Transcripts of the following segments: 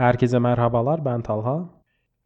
Herkese merhabalar ben Talha.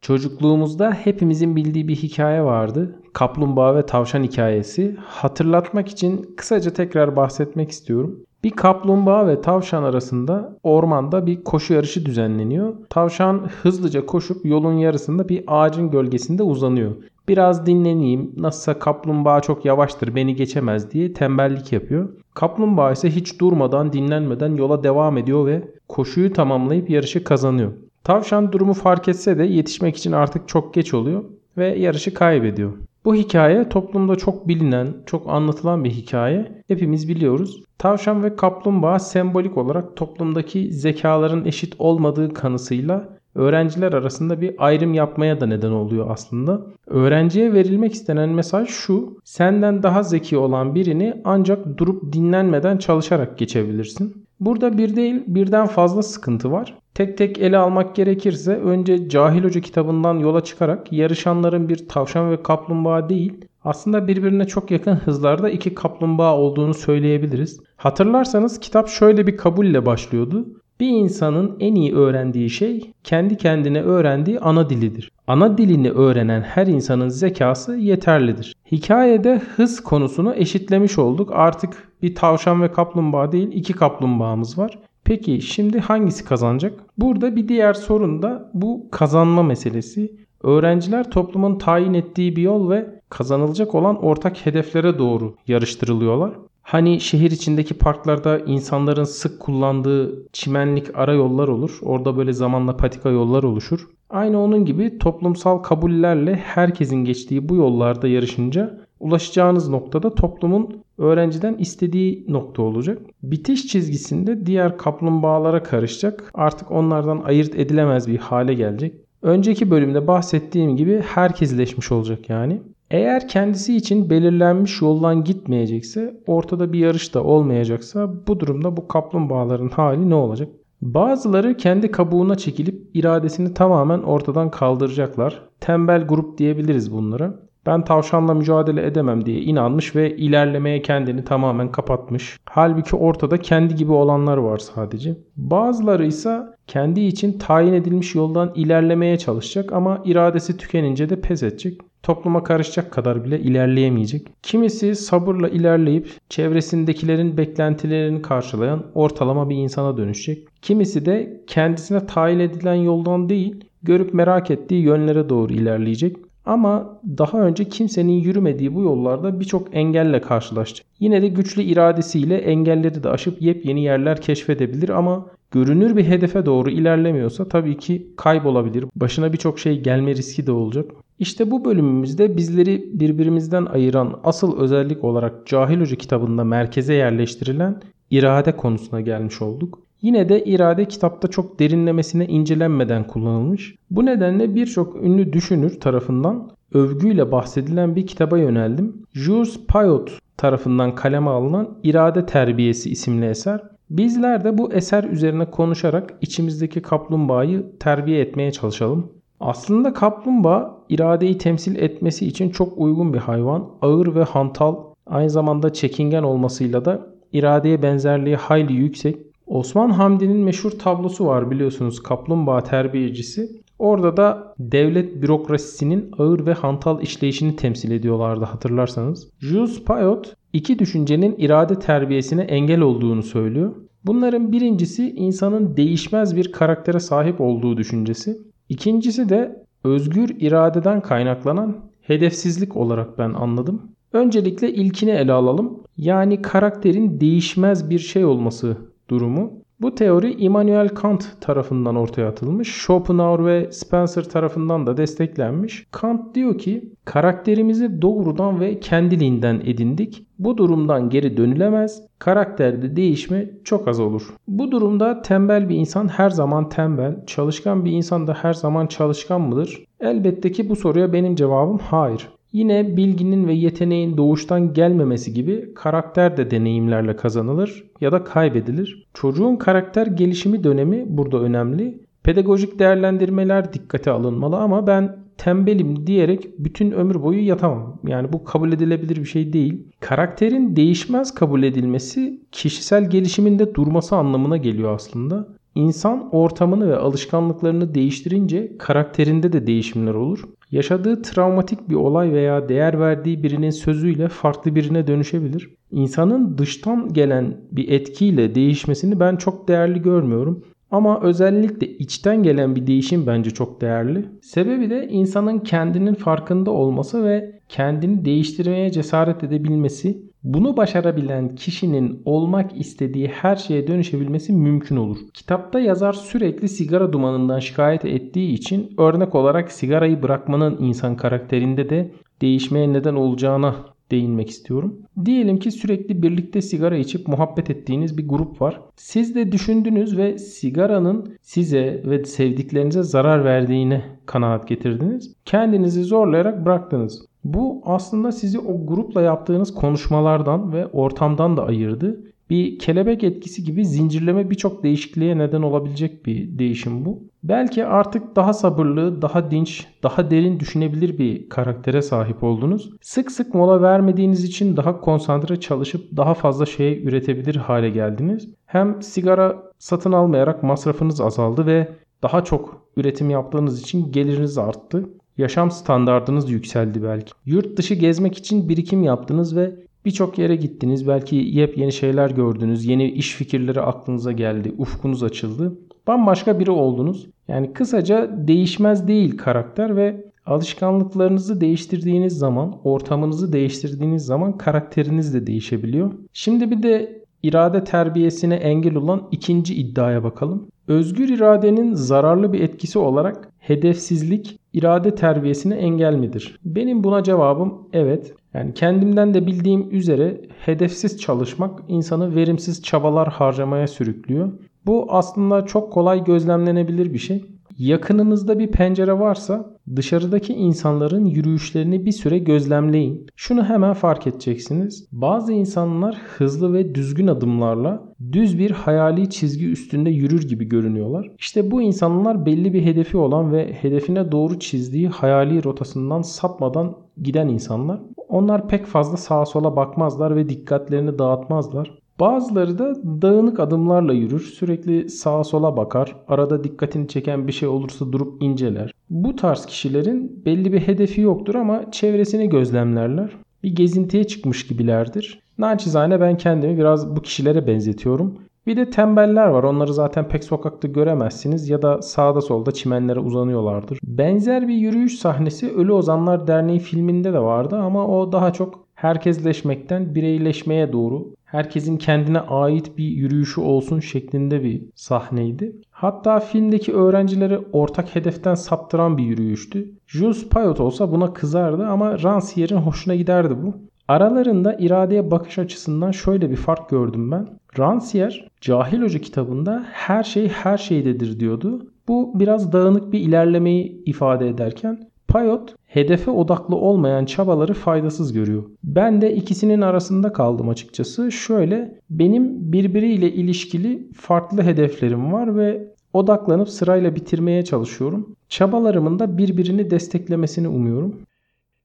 Çocukluğumuzda hepimizin bildiği bir hikaye vardı. Kaplumbağa ve tavşan hikayesi. Hatırlatmak için kısaca tekrar bahsetmek istiyorum. Bir kaplumbağa ve tavşan arasında ormanda bir koşu yarışı düzenleniyor. Tavşan hızlıca koşup yolun yarısında bir ağacın gölgesinde uzanıyor. Biraz dinleneyim, nasılsa kaplumbağa çok yavaştır beni geçemez diye tembellik yapıyor. Kaplumbağa ise hiç durmadan dinlenmeden yola devam ediyor ve koşuyu tamamlayıp yarışı kazanıyor. Tavşan durumu fark etse de yetişmek için artık çok geç oluyor ve yarışı kaybediyor. Bu hikaye toplumda çok bilinen, çok anlatılan bir hikaye. Hepimiz biliyoruz. Tavşan ve kaplumbağa sembolik olarak toplumdaki zekaların eşit olmadığı kanısıyla öğrenciler arasında bir ayrım yapmaya da neden oluyor aslında. Öğrenciye verilmek istenen mesaj şu. Senden daha zeki olan birini ancak durup dinlenmeden çalışarak geçebilirsin. Burada bir değil birden fazla sıkıntı var. Tek tek ele almak gerekirse önce Cahil Hoca kitabından yola çıkarak yarışanların bir tavşan ve kaplumbağa değil aslında birbirine çok yakın hızlarda iki kaplumbağa olduğunu söyleyebiliriz. Hatırlarsanız kitap şöyle bir kabulle başlıyordu. Bir insanın en iyi öğrendiği şey kendi kendine öğrendiği ana dilidir. Ana dilini öğrenen her insanın zekası yeterlidir. Hikayede hız konusunu eşitlemiş olduk. Artık bir tavşan ve kaplumbağa değil iki kaplumbağamız var. Peki şimdi hangisi kazanacak? Burada bir diğer sorun da bu kazanma meselesi. Öğrenciler toplumun tayin ettiği bir yol ve kazanılacak olan ortak hedeflere doğru yarıştırılıyorlar. Hani şehir içindeki parklarda insanların sık kullandığı çimenlik ara yollar olur. Orada böyle zamanla patika yollar oluşur. Aynı onun gibi toplumsal kabullerle herkesin geçtiği bu yollarda yarışınca ulaşacağınız noktada toplumun öğrenciden istediği nokta olacak. Bitiş çizgisinde diğer kaplumbağalara karışacak. Artık onlardan ayırt edilemez bir hale gelecek. Önceki bölümde bahsettiğim gibi herkesleşmiş olacak yani. Eğer kendisi için belirlenmiş yoldan gitmeyecekse, ortada bir yarış da olmayacaksa bu durumda bu kaplumbağaların hali ne olacak? Bazıları kendi kabuğuna çekilip iradesini tamamen ortadan kaldıracaklar. Tembel grup diyebiliriz bunlara. Ben tavşanla mücadele edemem diye inanmış ve ilerlemeye kendini tamamen kapatmış. Halbuki ortada kendi gibi olanlar var sadece. Bazıları ise kendi için tayin edilmiş yoldan ilerlemeye çalışacak ama iradesi tükenince de pes edecek topluma karışacak kadar bile ilerleyemeyecek. Kimisi sabırla ilerleyip çevresindekilerin beklentilerini karşılayan ortalama bir insana dönüşecek. Kimisi de kendisine tayin edilen yoldan değil, görüp merak ettiği yönlere doğru ilerleyecek. Ama daha önce kimsenin yürümediği bu yollarda birçok engelle karşılaşacak. Yine de güçlü iradesiyle engelleri de aşıp yepyeni yerler keşfedebilir ama görünür bir hedefe doğru ilerlemiyorsa tabii ki kaybolabilir. Başına birçok şey gelme riski de olacak. İşte bu bölümümüzde bizleri birbirimizden ayıran asıl özellik olarak Cahil Hoca kitabında merkeze yerleştirilen irade konusuna gelmiş olduk. Yine de irade kitapta çok derinlemesine incelenmeden kullanılmış. Bu nedenle birçok ünlü düşünür tarafından övgüyle bahsedilen bir kitaba yöneldim. Jules Payot tarafından kaleme alınan İrade Terbiyesi isimli eser. Bizler de bu eser üzerine konuşarak içimizdeki kaplumbağayı terbiye etmeye çalışalım. Aslında kaplumbağa iradeyi temsil etmesi için çok uygun bir hayvan. Ağır ve hantal, aynı zamanda çekingen olmasıyla da iradeye benzerliği hayli yüksek. Osman Hamdi'nin meşhur tablosu var biliyorsunuz kaplumbağa terbiyecisi. Orada da devlet bürokrasisinin ağır ve hantal işleyişini temsil ediyorlardı hatırlarsanız. Jules Payot iki düşüncenin irade terbiyesine engel olduğunu söylüyor. Bunların birincisi insanın değişmez bir karaktere sahip olduğu düşüncesi. İkincisi de özgür iradeden kaynaklanan hedefsizlik olarak ben anladım. Öncelikle ilkini ele alalım. Yani karakterin değişmez bir şey olması durumu. Bu teori Immanuel Kant tarafından ortaya atılmış. Schopenhauer ve Spencer tarafından da desteklenmiş. Kant diyor ki karakterimizi doğrudan ve kendiliğinden edindik. Bu durumdan geri dönülemez. Karakterde değişme çok az olur. Bu durumda tembel bir insan her zaman tembel, çalışkan bir insan da her zaman çalışkan mıdır? Elbette ki bu soruya benim cevabım hayır. Yine bilginin ve yeteneğin doğuştan gelmemesi gibi karakter de deneyimlerle kazanılır ya da kaybedilir. Çocuğun karakter gelişimi dönemi burada önemli. Pedagojik değerlendirmeler dikkate alınmalı ama ben tembelim diyerek bütün ömür boyu yatamam. Yani bu kabul edilebilir bir şey değil. Karakterin değişmez kabul edilmesi kişisel gelişiminde durması anlamına geliyor aslında. İnsan ortamını ve alışkanlıklarını değiştirince karakterinde de değişimler olur. Yaşadığı travmatik bir olay veya değer verdiği birinin sözüyle farklı birine dönüşebilir. İnsanın dıştan gelen bir etkiyle değişmesini ben çok değerli görmüyorum. Ama özellikle içten gelen bir değişim bence çok değerli. Sebebi de insanın kendinin farkında olması ve kendini değiştirmeye cesaret edebilmesi. Bunu başarabilen kişinin olmak istediği her şeye dönüşebilmesi mümkün olur. Kitapta yazar sürekli sigara dumanından şikayet ettiği için örnek olarak sigarayı bırakmanın insan karakterinde de değişmeye neden olacağına değinmek istiyorum. Diyelim ki sürekli birlikte sigara içip muhabbet ettiğiniz bir grup var. Siz de düşündünüz ve sigaranın size ve sevdiklerinize zarar verdiğine kanaat getirdiniz. Kendinizi zorlayarak bıraktınız. Bu aslında sizi o grupla yaptığınız konuşmalardan ve ortamdan da ayırdı. Bir kelebek etkisi gibi zincirleme birçok değişikliğe neden olabilecek bir değişim bu. Belki artık daha sabırlı, daha dinç, daha derin düşünebilir bir karaktere sahip oldunuz. Sık sık mola vermediğiniz için daha konsantre çalışıp daha fazla şey üretebilir hale geldiniz. Hem sigara satın almayarak masrafınız azaldı ve daha çok üretim yaptığınız için geliriniz arttı. Yaşam standartınız yükseldi belki. Yurt dışı gezmek için birikim yaptınız ve birçok yere gittiniz. Belki yepyeni şeyler gördünüz. Yeni iş fikirleri aklınıza geldi. Ufkunuz açıldı. Bambaşka biri oldunuz. Yani kısaca değişmez değil karakter ve alışkanlıklarınızı değiştirdiğiniz zaman, ortamınızı değiştirdiğiniz zaman karakteriniz de değişebiliyor. Şimdi bir de irade terbiyesine engel olan ikinci iddiaya bakalım. Özgür iradenin zararlı bir etkisi olarak hedefsizlik irade terbiyesine engel midir? Benim buna cevabım evet. Yani kendimden de bildiğim üzere hedefsiz çalışmak insanı verimsiz çabalar harcamaya sürüklüyor. Bu aslında çok kolay gözlemlenebilir bir şey. Yakınınızda bir pencere varsa dışarıdaki insanların yürüyüşlerini bir süre gözlemleyin. Şunu hemen fark edeceksiniz. Bazı insanlar hızlı ve düzgün adımlarla düz bir hayali çizgi üstünde yürür gibi görünüyorlar. İşte bu insanlar belli bir hedefi olan ve hedefine doğru çizdiği hayali rotasından sapmadan giden insanlar. Onlar pek fazla sağa sola bakmazlar ve dikkatlerini dağıtmazlar. Bazıları da dağınık adımlarla yürür, sürekli sağa sola bakar, arada dikkatini çeken bir şey olursa durup inceler. Bu tarz kişilerin belli bir hedefi yoktur ama çevresini gözlemlerler. Bir gezintiye çıkmış gibilerdir. Naçizane ben kendimi biraz bu kişilere benzetiyorum. Bir de tembeller var. Onları zaten pek sokakta göremezsiniz ya da sağda solda çimenlere uzanıyorlardır. Benzer bir yürüyüş sahnesi Ölü Ozanlar Derneği filminde de vardı ama o daha çok herkesleşmekten bireyleşmeye doğru herkesin kendine ait bir yürüyüşü olsun şeklinde bir sahneydi. Hatta filmdeki öğrencileri ortak hedeften saptıran bir yürüyüştü. Jules Payot olsa buna kızardı ama Rancière'in hoşuna giderdi bu. Aralarında iradeye bakış açısından şöyle bir fark gördüm ben. Rancière Cahil Hoca kitabında her şey her şeydedir diyordu. Bu biraz dağınık bir ilerlemeyi ifade ederken Payot hedefe odaklı olmayan çabaları faydasız görüyor. Ben de ikisinin arasında kaldım açıkçası. Şöyle benim birbiriyle ilişkili farklı hedeflerim var ve odaklanıp sırayla bitirmeye çalışıyorum. Çabalarımın da birbirini desteklemesini umuyorum.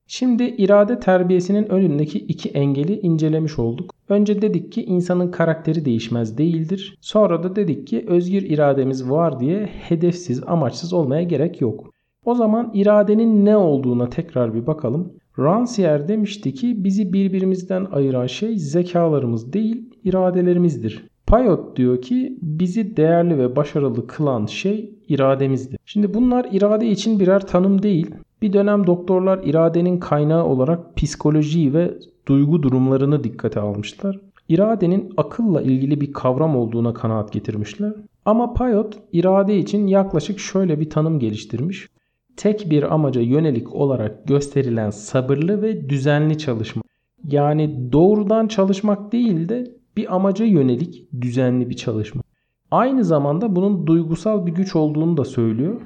Şimdi irade terbiyesinin önündeki iki engeli incelemiş olduk. Önce dedik ki insanın karakteri değişmez değildir. Sonra da dedik ki özgür irademiz var diye hedefsiz, amaçsız olmaya gerek yok. O zaman iradenin ne olduğuna tekrar bir bakalım. Rancière demişti ki bizi birbirimizden ayıran şey zekalarımız değil iradelerimizdir. Payot diyor ki bizi değerli ve başarılı kılan şey irademizdir. Şimdi bunlar irade için birer tanım değil. Bir dönem doktorlar iradenin kaynağı olarak psikolojiyi ve duygu durumlarını dikkate almışlar. İradenin akılla ilgili bir kavram olduğuna kanaat getirmişler. Ama Payot irade için yaklaşık şöyle bir tanım geliştirmiş tek bir amaca yönelik olarak gösterilen sabırlı ve düzenli çalışma. Yani doğrudan çalışmak değil de bir amaca yönelik düzenli bir çalışma. Aynı zamanda bunun duygusal bir güç olduğunu da söylüyor.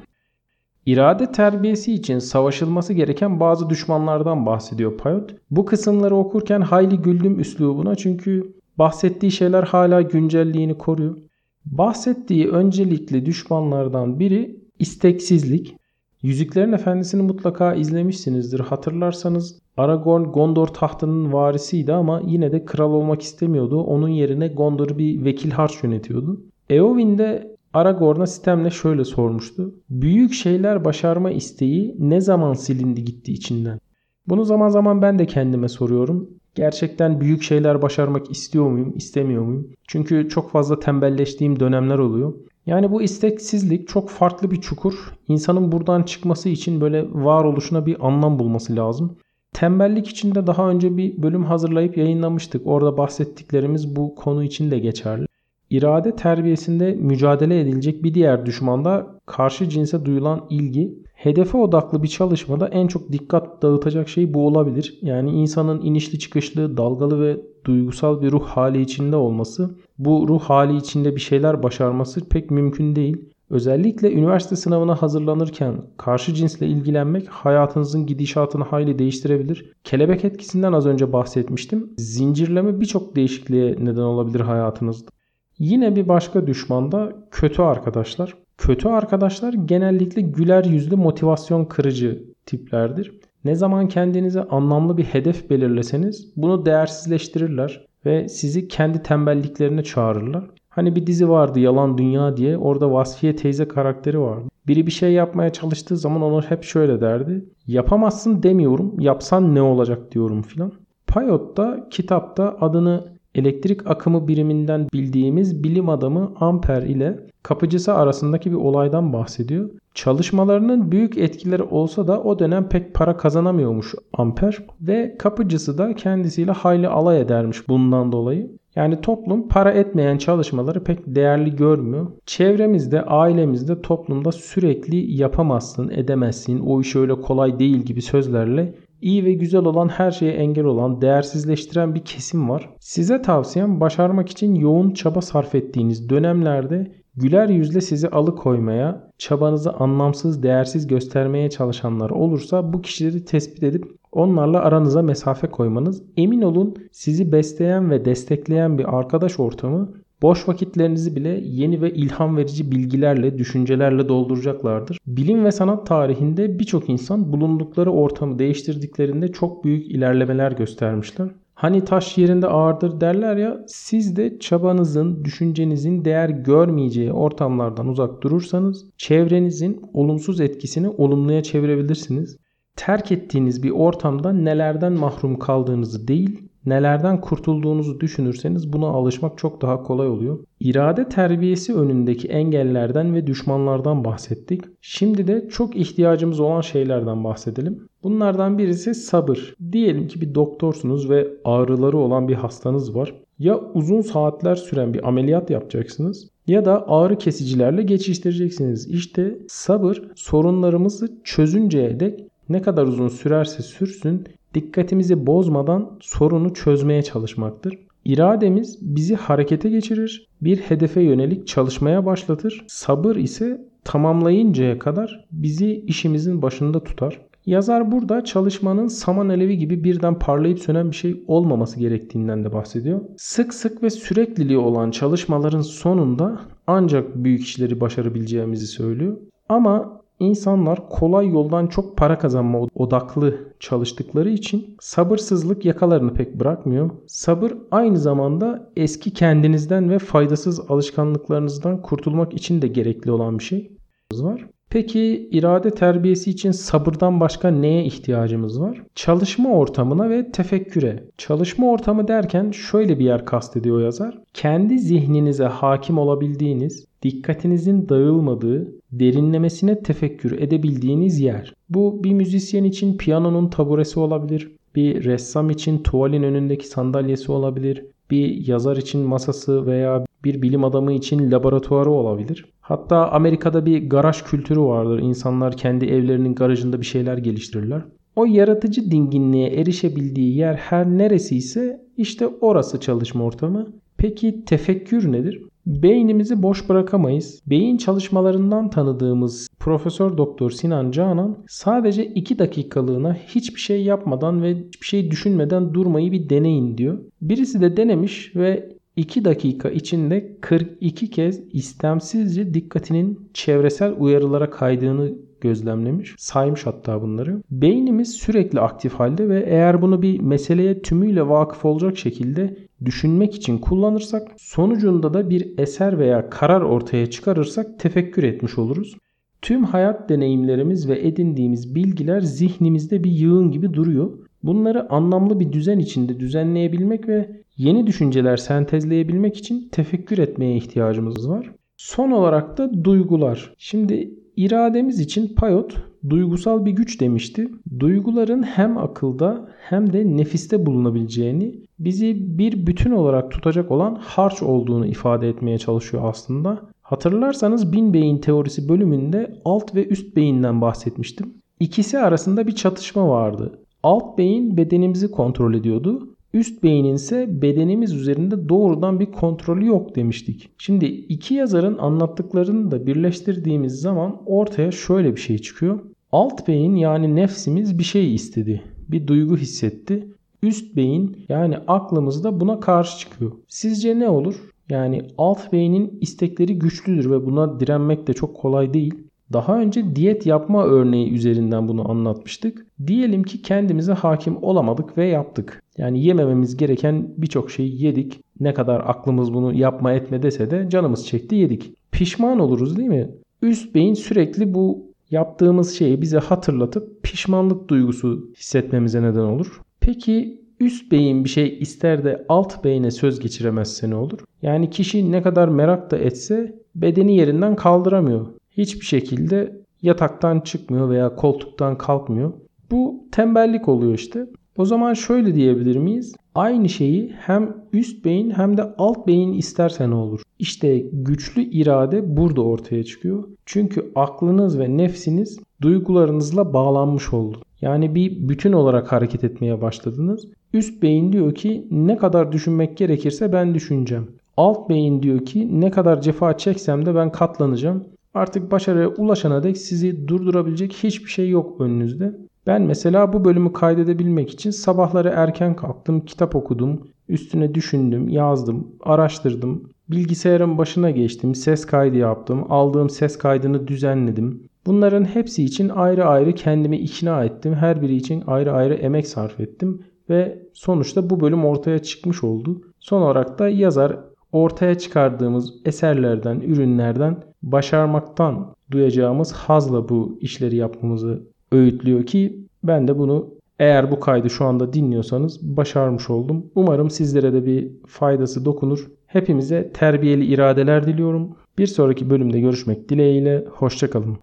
İrade terbiyesi için savaşılması gereken bazı düşmanlardan bahsediyor Payot. Bu kısımları okurken hayli güldüm üslubuna çünkü bahsettiği şeyler hala güncelliğini koruyor. Bahsettiği öncelikli düşmanlardan biri isteksizlik. Yüzüklerin Efendisi'ni mutlaka izlemişsinizdir. Hatırlarsanız Aragorn Gondor tahtının varisiydi ama yine de kral olmak istemiyordu. Onun yerine Gondor'u bir vekil harç yönetiyordu. Eowyn de Aragorn'a sistemle şöyle sormuştu. Büyük şeyler başarma isteği ne zaman silindi gitti içinden? Bunu zaman zaman ben de kendime soruyorum. Gerçekten büyük şeyler başarmak istiyor muyum, istemiyor muyum? Çünkü çok fazla tembelleştiğim dönemler oluyor. Yani bu isteksizlik çok farklı bir çukur. İnsanın buradan çıkması için böyle varoluşuna bir anlam bulması lazım. Tembellik için de daha önce bir bölüm hazırlayıp yayınlamıştık. Orada bahsettiklerimiz bu konu için de geçerli. İrade terbiyesinde mücadele edilecek bir diğer düşman da karşı cinse duyulan ilgi. Hedefe odaklı bir çalışmada en çok dikkat dağıtacak şey bu olabilir. Yani insanın inişli çıkışlı, dalgalı ve duygusal bir ruh hali içinde olması, bu ruh hali içinde bir şeyler başarması pek mümkün değil. Özellikle üniversite sınavına hazırlanırken karşı cinsle ilgilenmek hayatınızın gidişatını hayli değiştirebilir. Kelebek etkisinden az önce bahsetmiştim. Zincirleme birçok değişikliğe neden olabilir hayatınızda. Yine bir başka düşman da kötü arkadaşlar. Kötü arkadaşlar genellikle güler yüzlü motivasyon kırıcı tiplerdir. Ne zaman kendinize anlamlı bir hedef belirleseniz bunu değersizleştirirler ve sizi kendi tembelliklerine çağırırlar. Hani bir dizi vardı Yalan Dünya diye orada Vasfiye teyze karakteri vardı. Biri bir şey yapmaya çalıştığı zaman ona hep şöyle derdi. Yapamazsın demiyorum yapsan ne olacak diyorum filan. Payot da kitapta adını elektrik akımı biriminden bildiğimiz bilim adamı Amper ile kapıcısı arasındaki bir olaydan bahsediyor. Çalışmalarının büyük etkileri olsa da o dönem pek para kazanamıyormuş Amper ve kapıcısı da kendisiyle hayli alay edermiş bundan dolayı. Yani toplum para etmeyen çalışmaları pek değerli görmüyor. Çevremizde, ailemizde, toplumda sürekli yapamazsın, edemezsin, o iş öyle kolay değil gibi sözlerle iyi ve güzel olan her şeye engel olan, değersizleştiren bir kesim var. Size tavsiyem başarmak için yoğun çaba sarf ettiğiniz dönemlerde güler yüzle sizi alıkoymaya, çabanızı anlamsız, değersiz göstermeye çalışanlar olursa bu kişileri tespit edip onlarla aranıza mesafe koymanız. Emin olun sizi besleyen ve destekleyen bir arkadaş ortamı Boş vakitlerinizi bile yeni ve ilham verici bilgilerle, düşüncelerle dolduracaklardır. Bilim ve sanat tarihinde birçok insan bulundukları ortamı değiştirdiklerinde çok büyük ilerlemeler göstermişler. Hani taş yerinde ağırdır derler ya siz de çabanızın, düşüncenizin değer görmeyeceği ortamlardan uzak durursanız çevrenizin olumsuz etkisini olumluya çevirebilirsiniz. Terk ettiğiniz bir ortamda nelerden mahrum kaldığınızı değil, nelerden kurtulduğunuzu düşünürseniz buna alışmak çok daha kolay oluyor. İrade terbiyesi önündeki engellerden ve düşmanlardan bahsettik. Şimdi de çok ihtiyacımız olan şeylerden bahsedelim. Bunlardan birisi sabır. Diyelim ki bir doktorsunuz ve ağrıları olan bir hastanız var. Ya uzun saatler süren bir ameliyat yapacaksınız ya da ağrı kesicilerle geçiştireceksiniz. İşte sabır sorunlarımızı çözünceye dek ne kadar uzun sürerse sürsün dikkatimizi bozmadan sorunu çözmeye çalışmaktır. İrademiz bizi harekete geçirir, bir hedefe yönelik çalışmaya başlatır. Sabır ise tamamlayıncaya kadar bizi işimizin başında tutar. Yazar burada çalışmanın saman alevi gibi birden parlayıp sönen bir şey olmaması gerektiğinden de bahsediyor. Sık sık ve sürekliliği olan çalışmaların sonunda ancak büyük işleri başarabileceğimizi söylüyor. Ama İnsanlar kolay yoldan çok para kazanma odaklı çalıştıkları için sabırsızlık yakalarını pek bırakmıyor. Sabır aynı zamanda eski kendinizden ve faydasız alışkanlıklarınızdan kurtulmak için de gerekli olan bir şey var. Peki irade terbiyesi için sabırdan başka neye ihtiyacımız var? Çalışma ortamına ve tefekküre. Çalışma ortamı derken şöyle bir yer kastediyor yazar. Kendi zihninize hakim olabildiğiniz, dikkatinizin dağılmadığı, derinlemesine tefekkür edebildiğiniz yer. Bu bir müzisyen için piyanonun taburesi olabilir. Bir ressam için tuvalin önündeki sandalyesi olabilir. Bir yazar için masası veya bir bilim adamı için laboratuvarı olabilir. Hatta Amerika'da bir garaj kültürü vardır. İnsanlar kendi evlerinin garajında bir şeyler geliştirirler. O yaratıcı dinginliğe erişebildiği yer her neresi ise işte orası çalışma ortamı. Peki tefekkür nedir? Beynimizi boş bırakamayız. Beyin çalışmalarından tanıdığımız Profesör Doktor Sinan Canan sadece 2 dakikalığına hiçbir şey yapmadan ve hiçbir şey düşünmeden durmayı bir deneyin diyor. Birisi de denemiş ve 2 dakika içinde 42 kez istemsizce dikkatinin çevresel uyarılara kaydığını gözlemlemiş. Saymış hatta bunları. Beynimiz sürekli aktif halde ve eğer bunu bir meseleye tümüyle vakıf olacak şekilde düşünmek için kullanırsak, sonucunda da bir eser veya karar ortaya çıkarırsak tefekkür etmiş oluruz. Tüm hayat deneyimlerimiz ve edindiğimiz bilgiler zihnimizde bir yığın gibi duruyor. Bunları anlamlı bir düzen içinde düzenleyebilmek ve yeni düşünceler sentezleyebilmek için tefekkür etmeye ihtiyacımız var. Son olarak da duygular. Şimdi irademiz için Payot duygusal bir güç demişti. Duyguların hem akılda hem de nefiste bulunabileceğini, bizi bir bütün olarak tutacak olan harç olduğunu ifade etmeye çalışıyor aslında. Hatırlarsanız bin beyin teorisi bölümünde alt ve üst beyinden bahsetmiştim. İkisi arasında bir çatışma vardı. Alt beyin bedenimizi kontrol ediyordu. Üst beynin ise bedenimiz üzerinde doğrudan bir kontrolü yok demiştik. Şimdi iki yazarın anlattıklarını da birleştirdiğimiz zaman ortaya şöyle bir şey çıkıyor. Alt beyin yani nefsimiz bir şey istedi. Bir duygu hissetti. Üst beyin yani aklımız da buna karşı çıkıyor. Sizce ne olur? Yani alt beynin istekleri güçlüdür ve buna direnmek de çok kolay değil. Daha önce diyet yapma örneği üzerinden bunu anlatmıştık. Diyelim ki kendimize hakim olamadık ve yaptık. Yani yemememiz gereken birçok şeyi yedik. Ne kadar aklımız bunu yapma etme dese de canımız çekti yedik. Pişman oluruz değil mi? Üst beyin sürekli bu yaptığımız şeyi bize hatırlatıp pişmanlık duygusu hissetmemize neden olur. Peki üst beyin bir şey ister de alt beyine söz geçiremezse ne olur? Yani kişi ne kadar merak da etse bedeni yerinden kaldıramıyor. Hiçbir şekilde yataktan çıkmıyor veya koltuktan kalkmıyor. Bu tembellik oluyor işte. O zaman şöyle diyebilir miyiz? Aynı şeyi hem üst beyin hem de alt beyin isterse ne olur? İşte güçlü irade burada ortaya çıkıyor. Çünkü aklınız ve nefsiniz duygularınızla bağlanmış oldu. Yani bir bütün olarak hareket etmeye başladınız. Üst beyin diyor ki ne kadar düşünmek gerekirse ben düşüneceğim. Alt beyin diyor ki ne kadar cefa çeksem de ben katlanacağım. Artık başarıya ulaşana dek sizi durdurabilecek hiçbir şey yok önünüzde. Ben mesela bu bölümü kaydedebilmek için sabahları erken kalktım, kitap okudum, üstüne düşündüm, yazdım, araştırdım. Bilgisayarın başına geçtim, ses kaydı yaptım, aldığım ses kaydını düzenledim. Bunların hepsi için ayrı ayrı kendimi ikna ettim. Her biri için ayrı ayrı emek sarf ettim ve sonuçta bu bölüm ortaya çıkmış oldu. Son olarak da yazar ortaya çıkardığımız eserlerden, ürünlerden başarmaktan duyacağımız hazla bu işleri yapmamızı öğütlüyor ki ben de bunu eğer bu kaydı şu anda dinliyorsanız başarmış oldum. Umarım sizlere de bir faydası dokunur. Hepimize terbiyeli iradeler diliyorum. Bir sonraki bölümde görüşmek dileğiyle. Hoşçakalın.